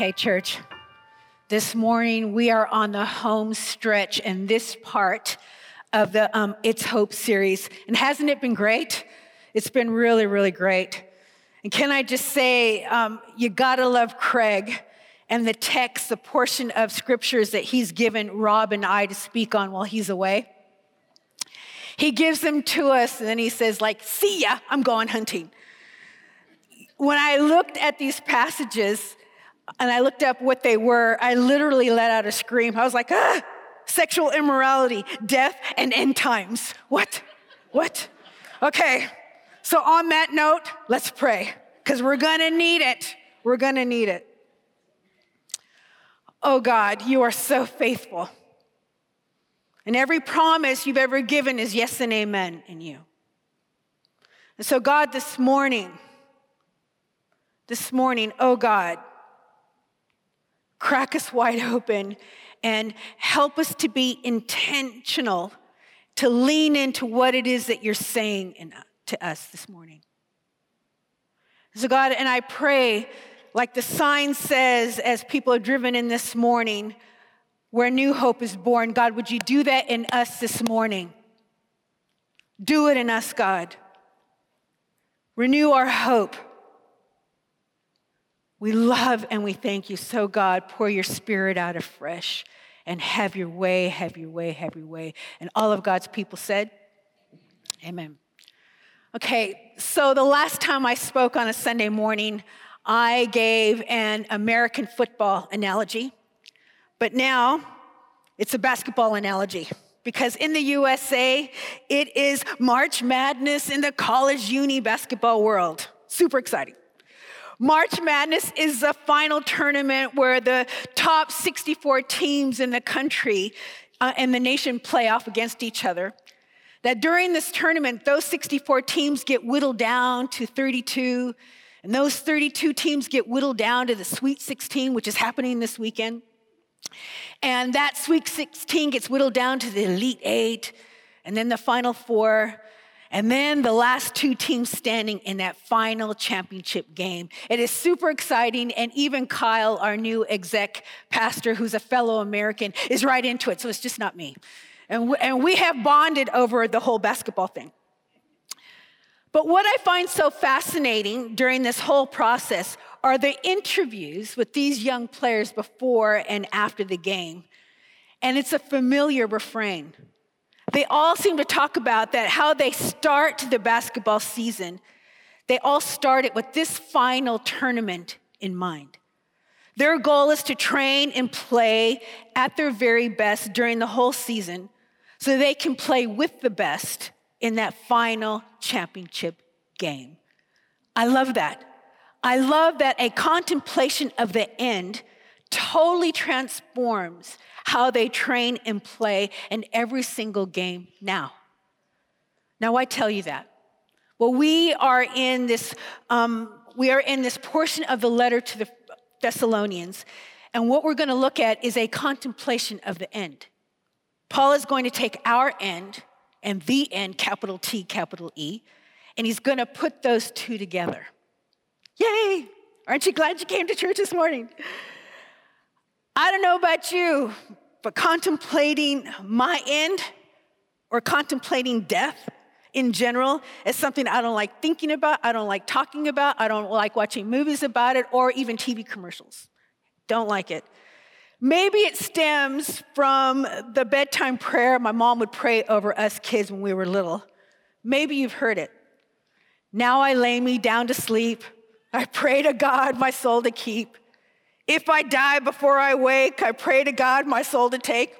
Okay, church. This morning we are on the home stretch in this part of the um, It's Hope series. And hasn't it been great? It's been really, really great. And can I just say, um, you gotta love Craig and the text, the portion of scriptures that he's given Rob and I to speak on while he's away. He gives them to us and then he says, like, see ya, I'm going hunting. When I looked at these passages, and I looked up what they were, I literally let out a scream. I was like, ah, sexual immorality, death, and end times. What? What? Okay. So, on that note, let's pray because we're going to need it. We're going to need it. Oh God, you are so faithful. And every promise you've ever given is yes and amen in you. And so, God, this morning, this morning, oh God, crack us wide open and help us to be intentional to lean into what it is that you're saying in, uh, to us this morning. So, God, and I pray, like the sign says, as people are driven in this morning, where new hope is born, God, would you do that in us this morning? Do it in us, God. Renew our hope. We love and we thank you. So, God, pour your spirit out afresh and have your way, have your way, have your way. And all of God's people said, Amen. Okay, so the last time I spoke on a Sunday morning, I gave an American football analogy, but now it's a basketball analogy because in the USA, it is March Madness in the college uni basketball world. Super exciting. March Madness is the final tournament where the top 64 teams in the country uh, and the nation play off against each other. That during this tournament, those 64 teams get whittled down to 32, and those 32 teams get whittled down to the Sweet 16, which is happening this weekend. And that Sweet 16 gets whittled down to the Elite Eight, and then the Final Four, and then the last two teams standing in that final championship game. It is super exciting. And even Kyle, our new exec pastor, who's a fellow American, is right into it. So it's just not me. And we, and we have bonded over the whole basketball thing. But what I find so fascinating during this whole process are the interviews with these young players before and after the game. And it's a familiar refrain. They all seem to talk about that, how they start the basketball season. They all start it with this final tournament in mind. Their goal is to train and play at their very best during the whole season so they can play with the best in that final championship game. I love that. I love that a contemplation of the end totally transforms how they train and play in every single game now. Now, why tell you that? Well, we are in this, um, we are in this portion of the letter to the Thessalonians, and what we're going to look at is a contemplation of the end. Paul is going to take our end and the end, capital T, capital E, and he's going to put those two together. Yay! Aren't you glad you came to church this morning? I don't know about you, but contemplating my end or contemplating death in general is something I don't like thinking about, I don't like talking about, I don't like watching movies about it, or even TV commercials. Don't like it. Maybe it stems from the bedtime prayer my mom would pray over us kids when we were little. Maybe you've heard it. Now I lay me down to sleep. I pray to God my soul to keep. If I die before I wake, I pray to God my soul to take.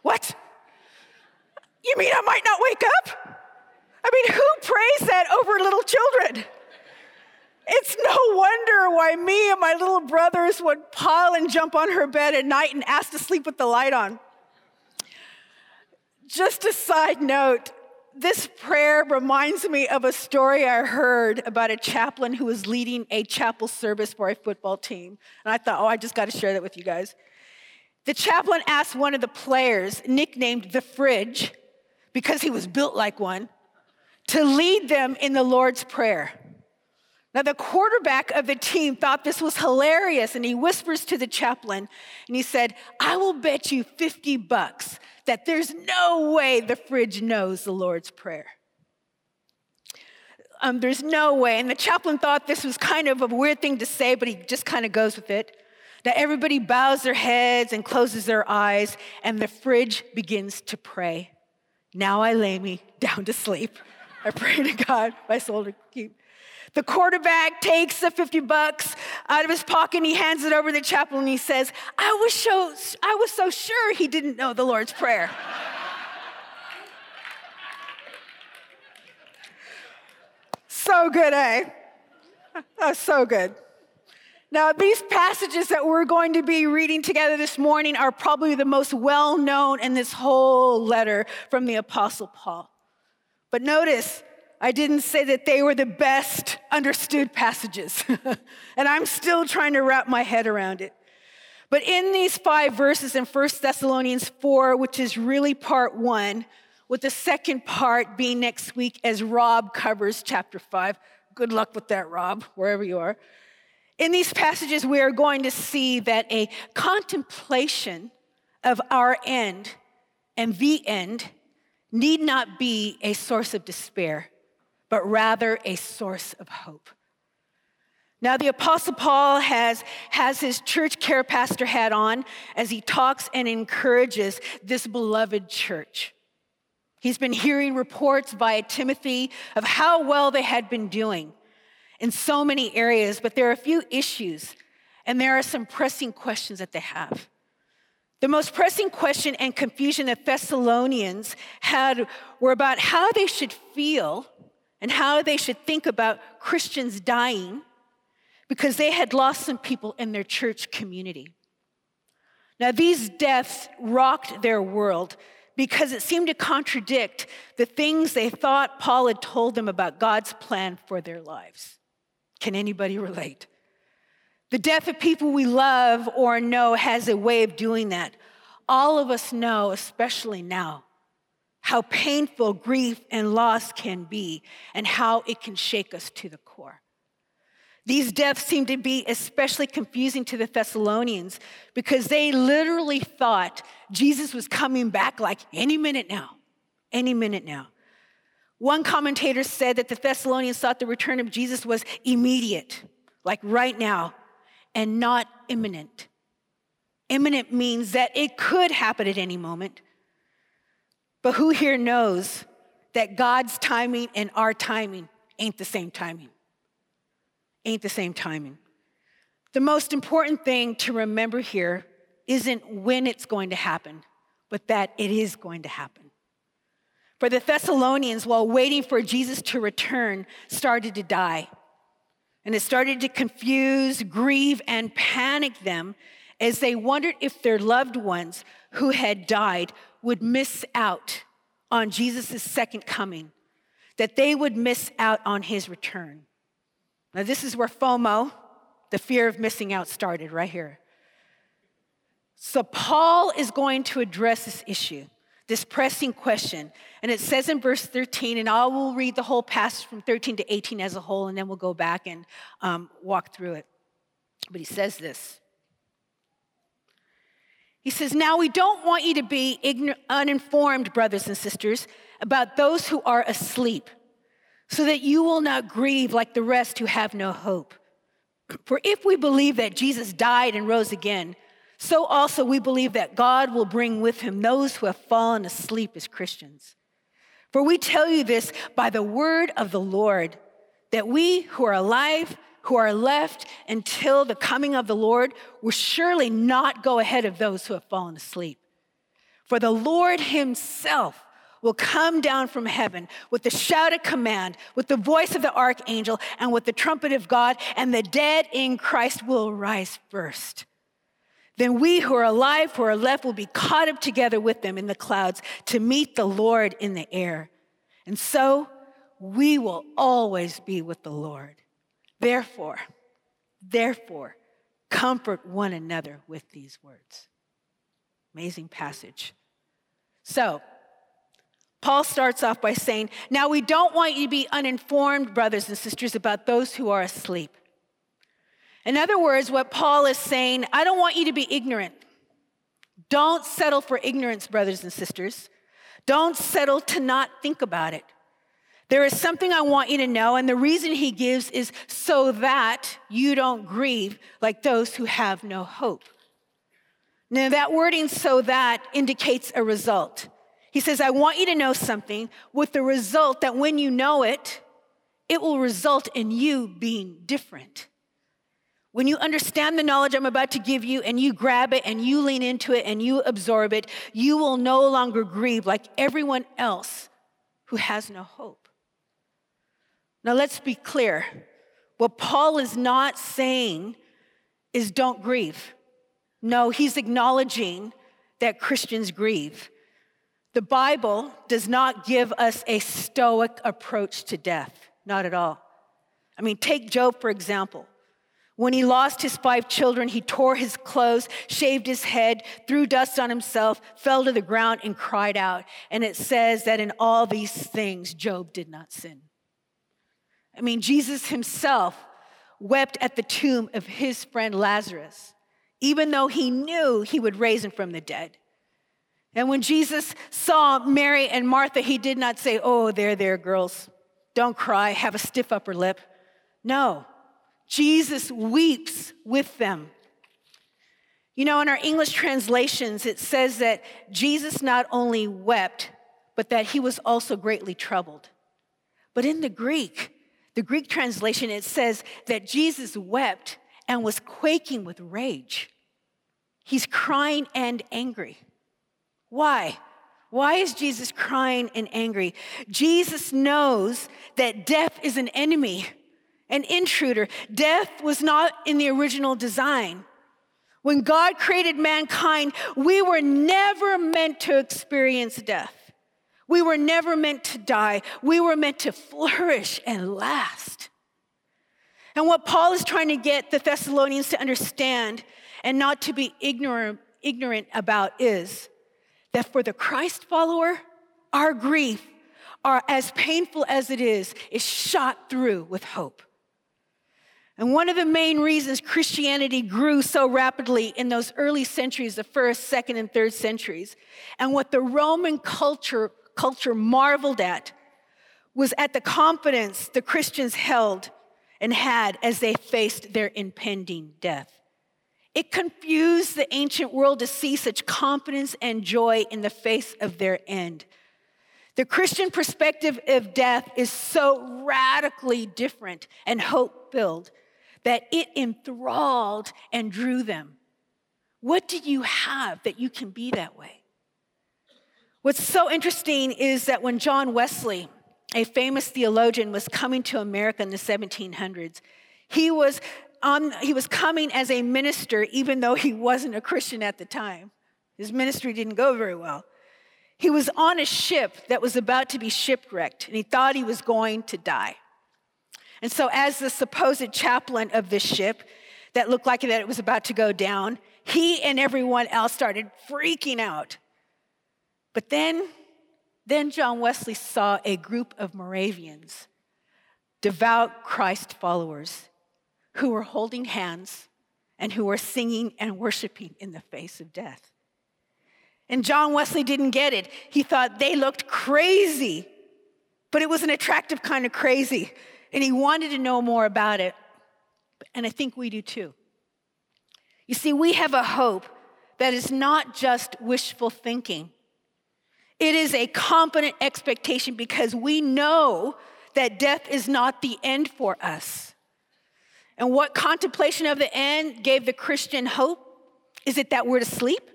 What? You mean I might not wake up? I mean, who prays that over little children? It's no wonder why me and my little brothers would pile and jump on her bed at night and ask to sleep with the light on. Just a side note this prayer reminds me of a story I heard about a chaplain who was leading a chapel service for a football team. And I thought, oh, I just got to share that with you guys. The chaplain asked one of the players, nicknamed the Fridge, because he was built like one, to lead them in the Lord's Prayer. Now, the quarterback of the team thought this was hilarious, and he whispers to the chaplain and he said, I will bet you 50 bucks that there's no way the fridge knows the Lord's Prayer. Um, there's no way. And the chaplain thought this was kind of a weird thing to say, but he just kind of goes with it. That everybody bows their heads and closes their eyes, and the fridge begins to pray. Now I lay me down to sleep. I pray to God, my soul to keep. The quarterback takes the 50 bucks out of his pocket and he hands it over to the chaplain and he says, I was so, I was so sure he didn't know the Lord's Prayer. so good, eh? So good. Now, these passages that we're going to be reading together this morning are probably the most well known in this whole letter from the Apostle Paul. But notice, I didn't say that they were the best understood passages, and I'm still trying to wrap my head around it. But in these five verses in 1 Thessalonians 4, which is really part one, with the second part being next week as Rob covers chapter 5. Good luck with that, Rob, wherever you are. In these passages, we are going to see that a contemplation of our end and the end need not be a source of despair, but rather a source of hope. Now, the Apostle Paul has, has his church care pastor hat on as he talks and encourages this beloved church. He's been hearing reports via Timothy of how well they had been doing in so many areas, but there are a few issues and there are some pressing questions that they have. The most pressing question and confusion that Thessalonians had were about how they should feel and how they should think about Christians dying because they had lost some people in their church community. Now, these deaths rocked their world because it seemed to contradict the things they thought Paul had told them about God's plan for their lives. Can anybody relate? The death of people we love or know has a way of doing that. All of us know, especially now, how painful grief and loss can be and how it can shake us to the core. These deaths seem to be especially confusing to the Thessalonians because they literally thought Jesus was coming back like any minute now, any minute now. One commentator said that the Thessalonians thought the return of Jesus was immediate, like right now, and not imminent. Imminent means that it could happen at any moment. But who here knows that God's timing and our timing ain't the same timing? Ain't the same timing. The most important thing to remember here isn't when it's going to happen, but that it is going to happen. For the Thessalonians, while waiting for Jesus to return, started to die. And it started to confuse, grieve, and panic them as they wondered if their loved ones who had died would miss out on Jesus' second coming, that they would miss out on his return. Now, this is where FOMO, the fear of missing out, started right here. So, Paul is going to address this issue this pressing question. And it says in verse 13, and I will read the whole passage from 13 to 18 as a whole, and then we'll go back and um, walk through it. But he says this. He says, Now we don't want you to be uninformed, brothers and sisters, about those who are asleep, so that you will not grieve like the rest who have no hope. For if we believe that Jesus died and rose again, so also we believe that God will bring with him those who have fallen asleep as Christians. For we tell you this by the word of the Lord, that we who are alive, who are left until the coming of the Lord, will surely not go ahead of those who have fallen asleep. For the Lord himself will come down from heaven with the shout of command, with the voice of the archangel, and with the trumpet of God, and the dead in Christ will rise first. Then we who are alive, who are left, will be caught up together with them in the clouds to meet the Lord in the air. And so we will always be with the Lord. Therefore, therefore, comfort one another with these words. Amazing passage. So, Paul starts off by saying, Now we don't want you to be uninformed, brothers and sisters, about those who are asleep. In other words, what Paul is saying, I don't want you to be ignorant. Don't settle for ignorance, brothers and sisters. Don't settle to not think about it. There is something I want you to know, and the reason he gives is so that you don't grieve like those who have no hope. Now, that wording, so that, indicates a result. He says, I want you to know something with the result that when you know it, it will result in you being different. When you understand the knowledge I'm about to give you and you grab it and you lean into it and you absorb it, you will no longer grieve like everyone else who has no hope. Now, let's be clear. What Paul is not saying is don't grieve. No, he's acknowledging that Christians grieve. The Bible does not give us a stoic approach to death, not at all. I mean, take Job, for example. When he lost his five children, he tore his clothes, shaved his head, threw dust on himself, fell to the ground, and cried out. And it says that in all these things, Job did not sin. I mean, Jesus himself wept at the tomb of his friend Lazarus, even though he knew he would raise him from the dead. And when Jesus saw Mary and Martha, he did not say, Oh, there, there, girls. Don't cry, have a stiff upper lip. No, Jesus weeps with them. You know, in our English translations, it says that Jesus not only wept, but that he was also greatly troubled. But in the Greek, the Greek translation, it says that Jesus wept and was quaking with rage. He's crying and angry. Why? Why is Jesus crying and angry? Jesus knows that death is an enemy, an intruder. Death was not in the original design. When God created mankind, we were never meant to experience death. We were never meant to die. We were meant to flourish and last. And what Paul is trying to get the Thessalonians to understand and not to be ignorant, ignorant about is that for the Christ follower, our grief, are as painful as it is, is shot through with hope. And one of the main reasons Christianity grew so rapidly in those early centuries, the first, second, and third centuries, and what the Roman culture, culture marveled at, was at the confidence the Christians held and had as they faced their impending death. It confused the ancient world to see such confidence and joy in the face of their end. The Christian perspective of death is so radically different and hope filled that it enthralled and drew them. What do you have that you can be that way? What's so interesting is that when John Wesley, a famous theologian, was coming to America in the 1700s, he was on, he was coming as a minister, even though he wasn't a Christian at the time. His ministry didn't go very well. He was on a ship that was about to be shipwrecked, and he thought he was going to die. And so, as the supposed chaplain of this ship that looked like that it was about to go down, he and everyone else started freaking out. But then, then John Wesley saw a group of Moravians, devout Christ followers, who were holding hands and who were singing and worshiping in the face of death. And John Wesley didn't get it. He thought they looked crazy, but it was an attractive kind of crazy. And he wanted to know more about it. And I think we do too. You see, we have a hope that is not just wishful thinking, it is a confident expectation because we know that death is not the end for us. And what contemplation of the end gave the Christian hope? Is it that we're asleep?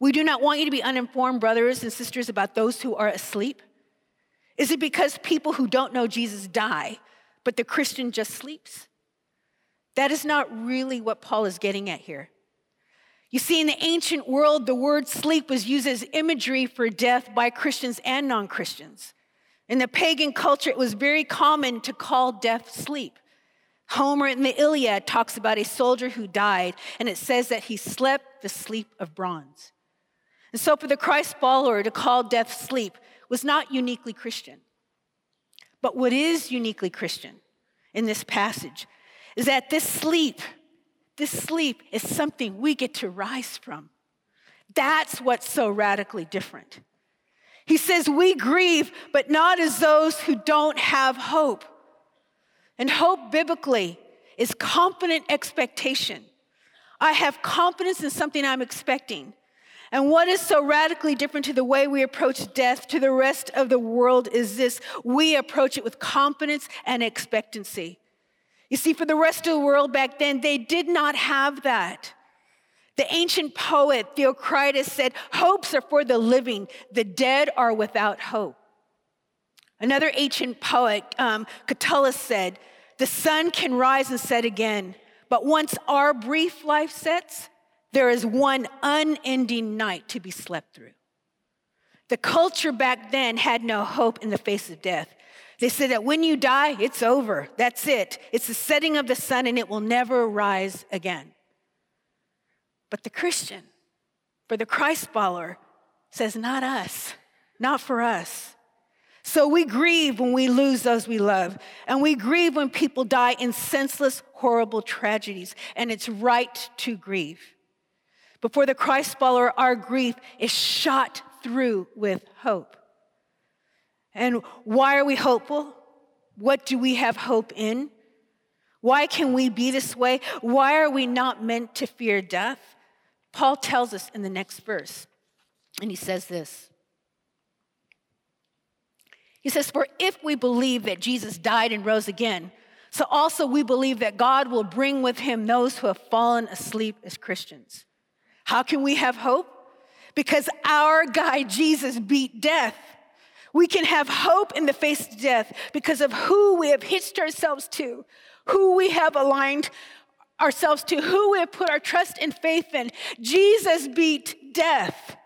We do not want you to be uninformed, brothers and sisters, about those who are asleep. Is it because people who don't know Jesus die, but the Christian just sleeps? That is not really what Paul is getting at here. You see, in the ancient world, the word sleep was used as imagery for death by Christians and non Christians. In the pagan culture, it was very common to call death sleep. Homer in the Iliad talks about a soldier who died, and it says that he slept the sleep of bronze. And so, for the Christ follower to call death sleep was not uniquely Christian. But what is uniquely Christian in this passage is that this sleep, this sleep is something we get to rise from. That's what's so radically different. He says, We grieve, but not as those who don't have hope. And hope biblically is confident expectation. I have confidence in something I'm expecting. And what is so radically different to the way we approach death to the rest of the world is this we approach it with confidence and expectancy. You see, for the rest of the world back then, they did not have that. The ancient poet Theocritus said, Hopes are for the living, the dead are without hope. Another ancient poet, um, Catullus, said, The sun can rise and set again, but once our brief life sets, there is one unending night to be slept through. The culture back then had no hope in the face of death. They said that when you die, it's over. That's it. It's the setting of the sun and it will never rise again. But the Christian, for the Christ follower, says, Not us, not for us. So we grieve when we lose those we love, and we grieve when people die in senseless, horrible tragedies, and it's right to grieve. Before the Christ follower, our grief is shot through with hope. And why are we hopeful? What do we have hope in? Why can we be this way? Why are we not meant to fear death? Paul tells us in the next verse, and he says this. He says, For if we believe that Jesus died and rose again, so also we believe that God will bring with him those who have fallen asleep as Christians. How can we have hope? Because our guy Jesus beat death. We can have hope in the face of death because of who we have hitched ourselves to, who we have aligned ourselves to, who we have put our trust and faith in. Jesus beat death.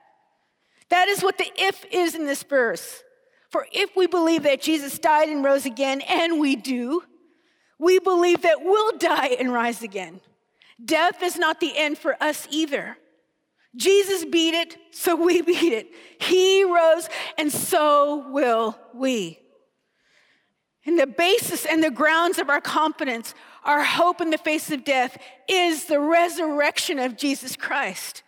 That is what the if is in this verse. For if we believe that Jesus died and rose again, and we do, we believe that we'll die and rise again. Death is not the end for us either. Jesus beat it, so we beat it. He rose, and so will we. And the basis and the grounds of our confidence our hope in the face of death is the resurrection of Jesus Christ.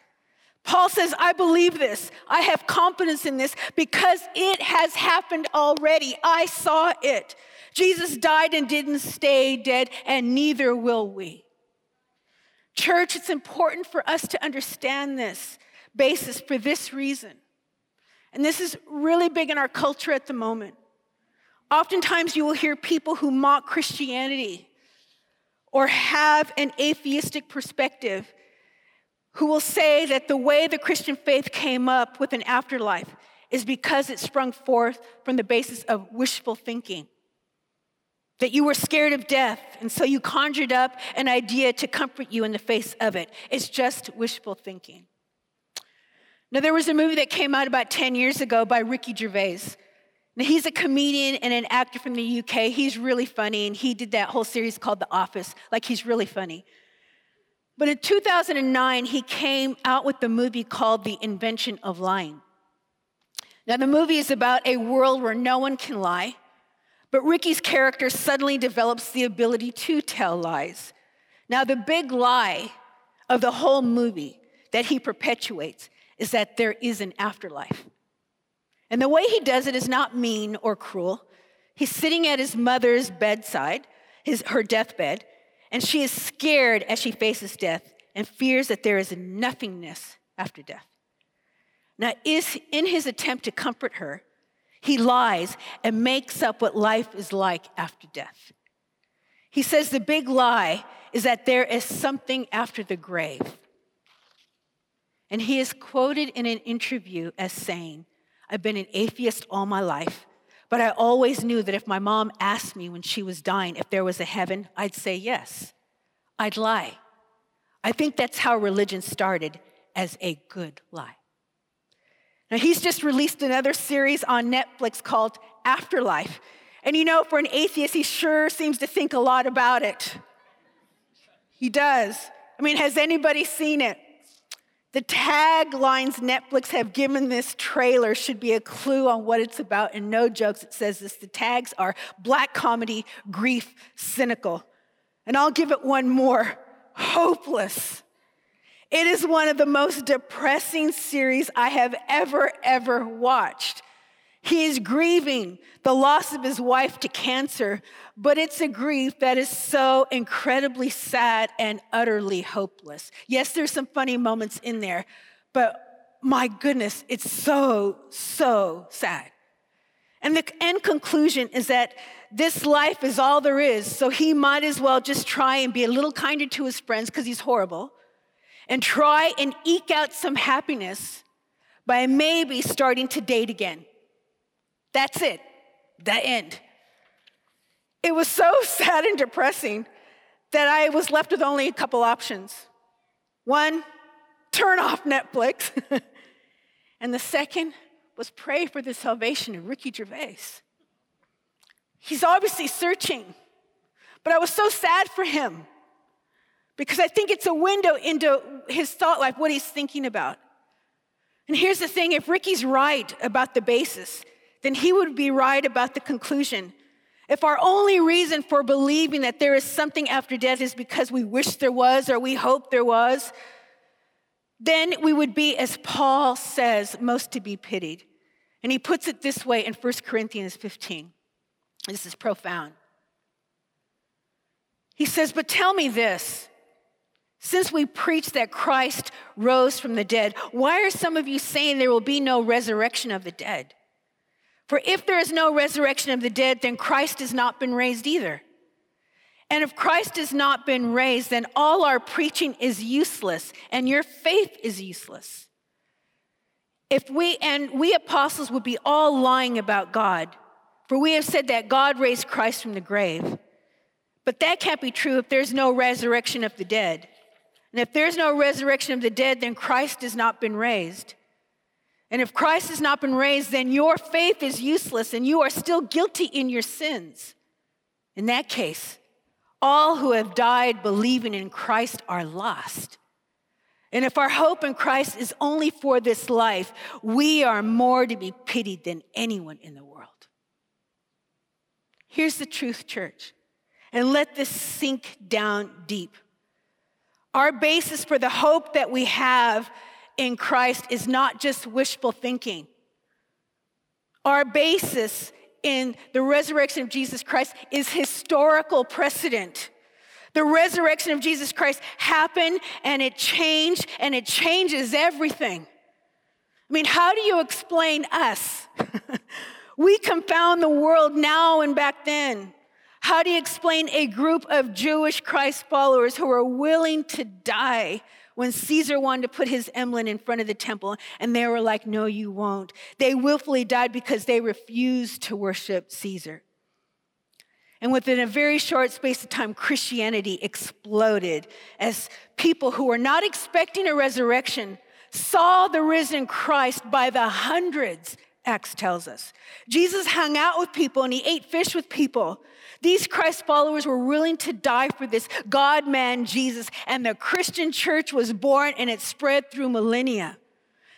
Paul says, I believe this. I have confidence in this because it has happened already. I saw it. Jesus died and didn't stay dead, and neither will we. Church, it's important for us to understand this basis for this reason. And this is really big in our culture at the moment. Oftentimes, you will hear people who mock Christianity or have an atheistic perspective who will say that the way the Christian faith came up with an afterlife is because it sprung forth from the basis of wishful thinking. That you were scared of death, and so you conjured up an idea to comfort you in the face of it. It's just wishful thinking. Now, there was a movie that came out about 10 years ago by Ricky Gervais now, he's a comedian and an actor from the UK. He's really funny, and he did that whole series called The Office. Like, he's really funny. But in 2009, he came out with the movie called The Invention of Lying. Now, the movie is about a world where no one can lie, but Ricky's character suddenly develops the ability to tell lies. Now, the big lie of the whole movie that he perpetuates is that there is an afterlife. And the way he does it is not mean or cruel. He's sitting at his mother's bedside, his, her deathbed, and she is scared as she faces death and fears that there is nothingness after death. Now, is in his attempt to comfort her, he lies and makes up what life is like after death. He says the big lie is that there is something after the grave. And he is quoted in an interview as saying, I've been an atheist all my life, but I always knew that if my mom asked me when she was dying if there was a heaven, I'd say yes. I'd lie. I think that's how religion started as a good lie. Now, he's just released another series on Netflix called Afterlife. And you know, for an atheist, he sure seems to think a lot about it. He does. I mean, has anybody seen it? The taglines Netflix have given this trailer should be a clue on what it's about, and no jokes, it says this. The tags are black comedy, grief, cynical. And I'll give it one more hopeless. It is one of the most depressing series I have ever, ever watched. He is grieving the loss of his wife to cancer, but it's a grief that is so incredibly sad and utterly hopeless. Yes, there's some funny moments in there, but my goodness, it's so, so sad. And the end conclusion is that this life is all there is, so he might as well just try and be a little kinder to his friends because he's horrible and try and eke out some happiness by maybe starting to date again. That's it, the end. It was so sad and depressing that I was left with only a couple options. One, turn off Netflix. and the second was pray for the salvation of Ricky Gervais. He's obviously searching, but I was so sad for him because I think it's a window into his thought life, what he's thinking about. And here's the thing if Ricky's right about the basis, then he would be right about the conclusion. If our only reason for believing that there is something after death is because we wish there was or we hope there was, then we would be, as Paul says, most to be pitied. And he puts it this way in 1 Corinthians 15. This is profound. He says, But tell me this since we preach that Christ rose from the dead, why are some of you saying there will be no resurrection of the dead? For if there is no resurrection of the dead, then Christ has not been raised either. And if Christ has not been raised, then all our preaching is useless and your faith is useless. If we, and we apostles would be all lying about God, for we have said that God raised Christ from the grave. But that can't be true if there's no resurrection of the dead. And if there's no resurrection of the dead, then Christ has not been raised. And if Christ has not been raised, then your faith is useless and you are still guilty in your sins. In that case, all who have died believing in Christ are lost. And if our hope in Christ is only for this life, we are more to be pitied than anyone in the world. Here's the truth, church, and let this sink down deep. Our basis for the hope that we have in Christ is not just wishful thinking. Our basis in the resurrection of Jesus Christ is historical precedent. The resurrection of Jesus Christ happened and it changed and it changes everything. I mean, how do you explain us? we confound the world now and back then. How do you explain a group of Jewish Christ followers who are willing to die when Caesar wanted to put his emblem in front of the temple and they were like, No, you won't? They willfully died because they refused to worship Caesar. And within a very short space of time, Christianity exploded as people who were not expecting a resurrection saw the risen Christ by the hundreds, Acts tells us. Jesus hung out with people and he ate fish with people. These Christ followers were willing to die for this God man, Jesus, and the Christian church was born and it spread through millennia.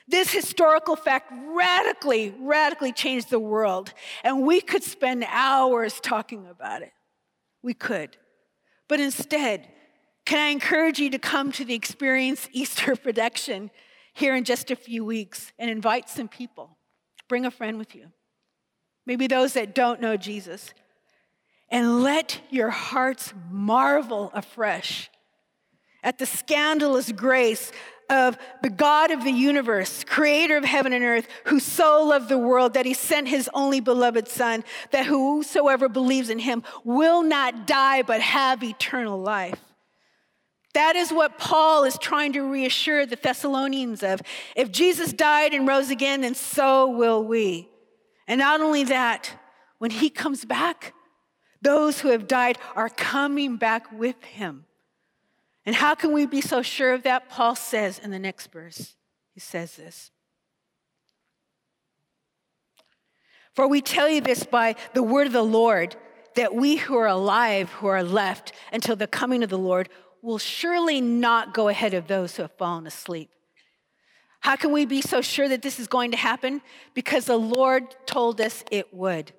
This historical fact radically, radically changed the world, and we could spend hours talking about it. We could. But instead, can I encourage you to come to the Experience Easter production here in just a few weeks and invite some people? Bring a friend with you. Maybe those that don't know Jesus and let your hearts marvel afresh at the scandalous grace of the God of the universe, creator of heaven and earth, who so loved the world that he sent his only beloved Son, that whosoever believes in him will not die but have eternal life. That is what Paul is trying to reassure the Thessalonians of. If Jesus died and rose again, then so will we. And not only that, when he comes back, those who have died are coming back with him. And how can we be so sure of that? Paul says in the next verse, he says this. For we tell you this by the word of the Lord, that we who are alive, who are left until the coming of the Lord, will surely not go ahead of those who have fallen asleep. How can we be so sure that this is going to happen? Because the Lord told us it would.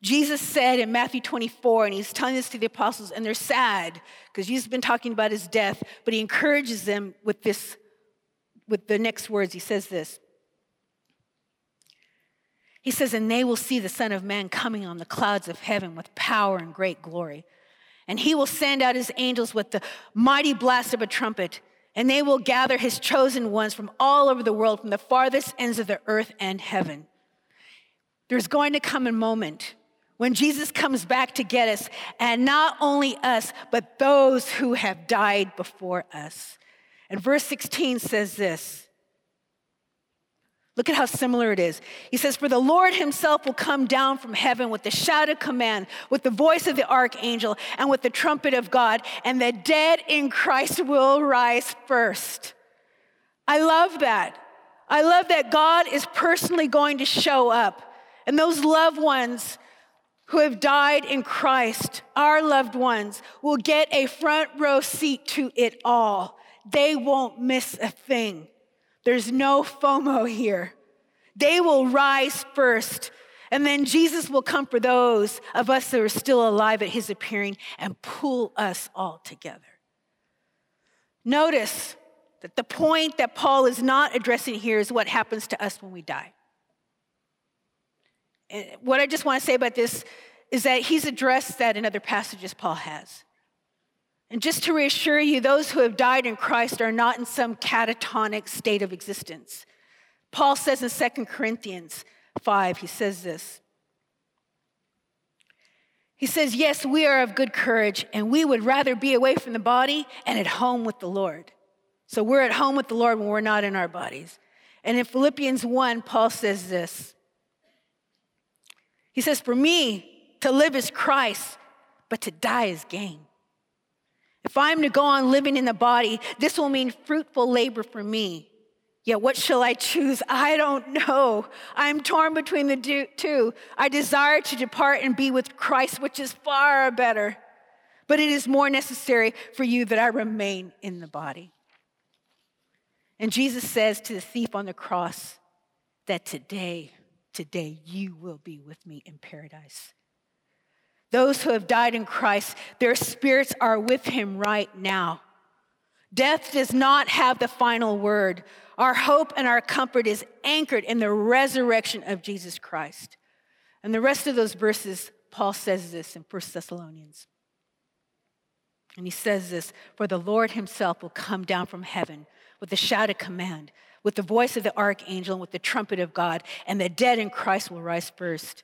Jesus said in Matthew 24, and he's telling this to the apostles, and they're sad because Jesus has been talking about his death, but he encourages them with this, with the next words. He says this. He says, And they will see the Son of Man coming on the clouds of heaven with power and great glory. And he will send out his angels with the mighty blast of a trumpet, and they will gather his chosen ones from all over the world, from the farthest ends of the earth and heaven. There's going to come a moment when Jesus comes back to get us, and not only us, but those who have died before us. And verse 16 says this. Look at how similar it is. He says, For the Lord himself will come down from heaven with the shout of command, with the voice of the archangel, and with the trumpet of God, and the dead in Christ will rise first. I love that. I love that God is personally going to show up. And those loved ones who have died in Christ, our loved ones, will get a front row seat to it all. They won't miss a thing. There's no FOMO here. They will rise first. And then Jesus will come for those of us that are still alive at his appearing and pull us all together. Notice that the point that Paul is not addressing here is what happens to us when we die. And what I just want to say about this is that he's addressed that in other passages Paul has. And just to reassure you, those who have died in Christ are not in some catatonic state of existence. Paul says in 2 Corinthians 5, he says this. He says, Yes, we are of good courage, and we would rather be away from the body and at home with the Lord. So we're at home with the Lord when we're not in our bodies. And in Philippians 1, Paul says this he says, For me, to live is Christ, but to die is gain. If I'm to go on living in the body, this will mean fruitful labor for me. Yet what shall I choose? I don't know. I'm torn between the two. I desire to depart and be with Christ, which is far better. But it is more necessary for you that I remain in the body. And Jesus says to the thief on the cross that today today you will be with me in paradise. Those who have died in Christ, their spirits are with him right now. Death does not have the final word. Our hope and our comfort is anchored in the resurrection of Jesus Christ. And the rest of those verses, Paul says this in 1 Thessalonians. And he says this For the Lord himself will come down from heaven with a shout of command with the voice of the archangel and with the trumpet of God, and the dead in Christ will rise first.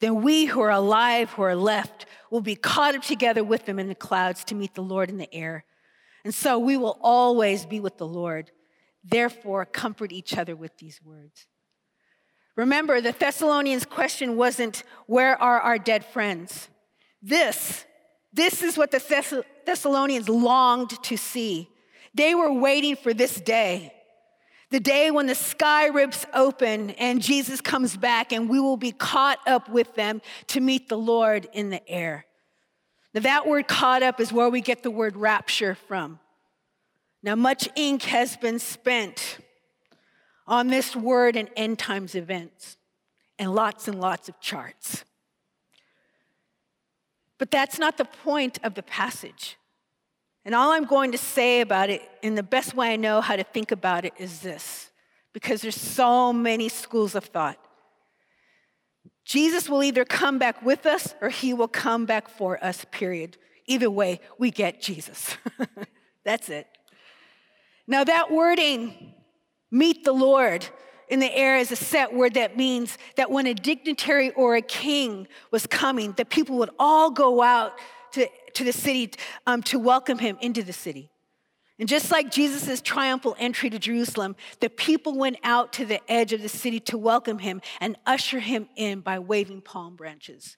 Then we who are alive, who are left, will be caught up together with them in the clouds to meet the Lord in the air. And so we will always be with the Lord. Therefore, comfort each other with these words. Remember, the Thessalonians' question wasn't, Where are our dead friends? This, this is what the Thessalonians longed to see. They were waiting for this day. The day when the sky rips open and Jesus comes back and we will be caught up with them to meet the Lord in the air. Now, that word caught up is where we get the word rapture from. Now, much ink has been spent on this word and end times events, and lots and lots of charts. But that's not the point of the passage. And all I'm going to say about it, in the best way I know how to think about it, is this because there's so many schools of thought. Jesus will either come back with us or he will come back for us, period. Either way, we get Jesus. That's it. Now, that wording, meet the Lord, in the air is a set word that means that when a dignitary or a king was coming, that people would all go out to to the city um, to welcome him into the city. And just like Jesus' triumphal entry to Jerusalem, the people went out to the edge of the city to welcome him and usher him in by waving palm branches.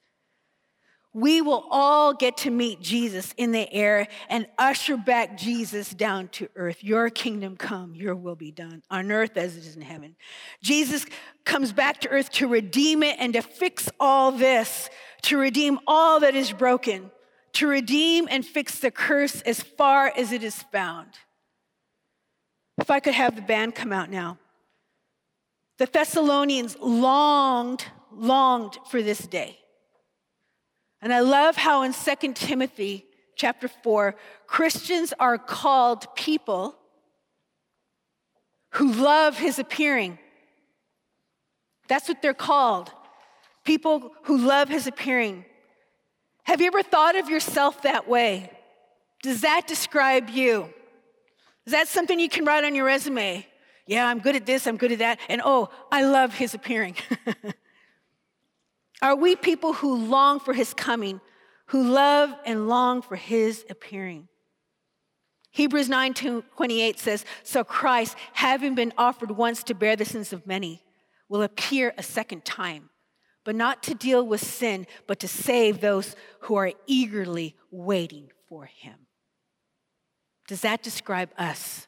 We will all get to meet Jesus in the air and usher back Jesus down to earth. Your kingdom come, your will be done on earth as it is in heaven. Jesus comes back to earth to redeem it and to fix all this, to redeem all that is broken to redeem and fix the curse as far as it is found. If I could have the band come out now. The Thessalonians longed, longed for this day. And I love how in 2 Timothy chapter 4, Christians are called people who love his appearing. That's what they're called. People who love his appearing. Have you ever thought of yourself that way? Does that describe you? Is that something you can write on your resume? Yeah, I'm good at this, I'm good at that, and oh, I love his appearing. Are we people who long for his coming, who love and long for his appearing? Hebrews 9 28 says, So Christ, having been offered once to bear the sins of many, will appear a second time, but not to deal with sin, but to save those who are eagerly waiting for him. Does that describe us?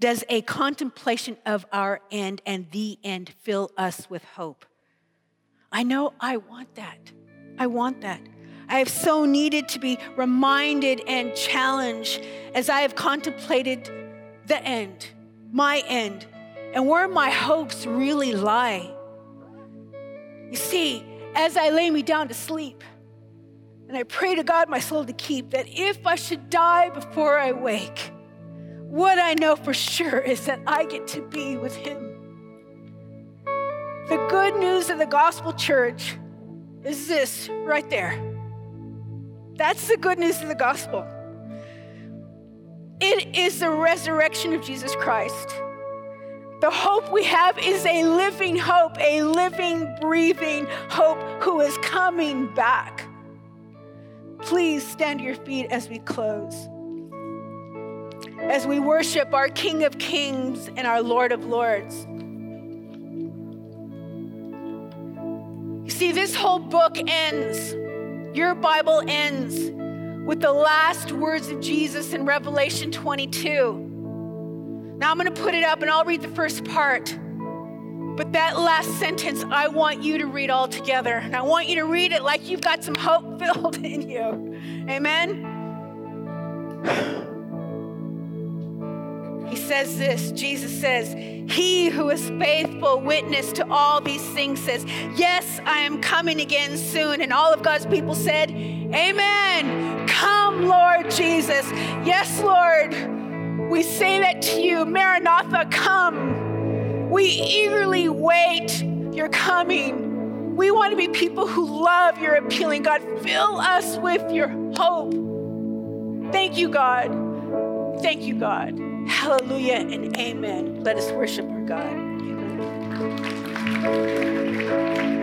Does a contemplation of our end and the end fill us with hope? I know I want that. I want that. I have so needed to be reminded and challenged as I have contemplated the end, my end, and where my hopes really lie. You see, as I lay me down to sleep, and I pray to God my soul to keep, that if I should die before I wake, what I know for sure is that I get to be with Him. The good news of the gospel church is this right there. That's the good news of the gospel. It is the resurrection of Jesus Christ. The hope we have is a living hope, a living, breathing hope who is coming back. Please stand to your feet as we close. As we worship our King of Kings and our Lord of Lords. See, this whole book ends your Bible ends with the last words of Jesus in Revelation 22. Now I'm going to put it up and I'll read the first part. But that last sentence, I want you to read all together. And I want you to read it like you've got some hope filled in you. Amen. He says this Jesus says, He who is faithful witness to all these things says, Yes, I am coming again soon. And all of God's people said, Amen. Come, Lord Jesus. Yes, Lord. We say that to you, Maranatha, come. We eagerly wait your coming. We want to be people who love your appealing. God, fill us with your hope. Thank you, God. Thank you, God. Hallelujah and amen. Let us worship our God. Amen.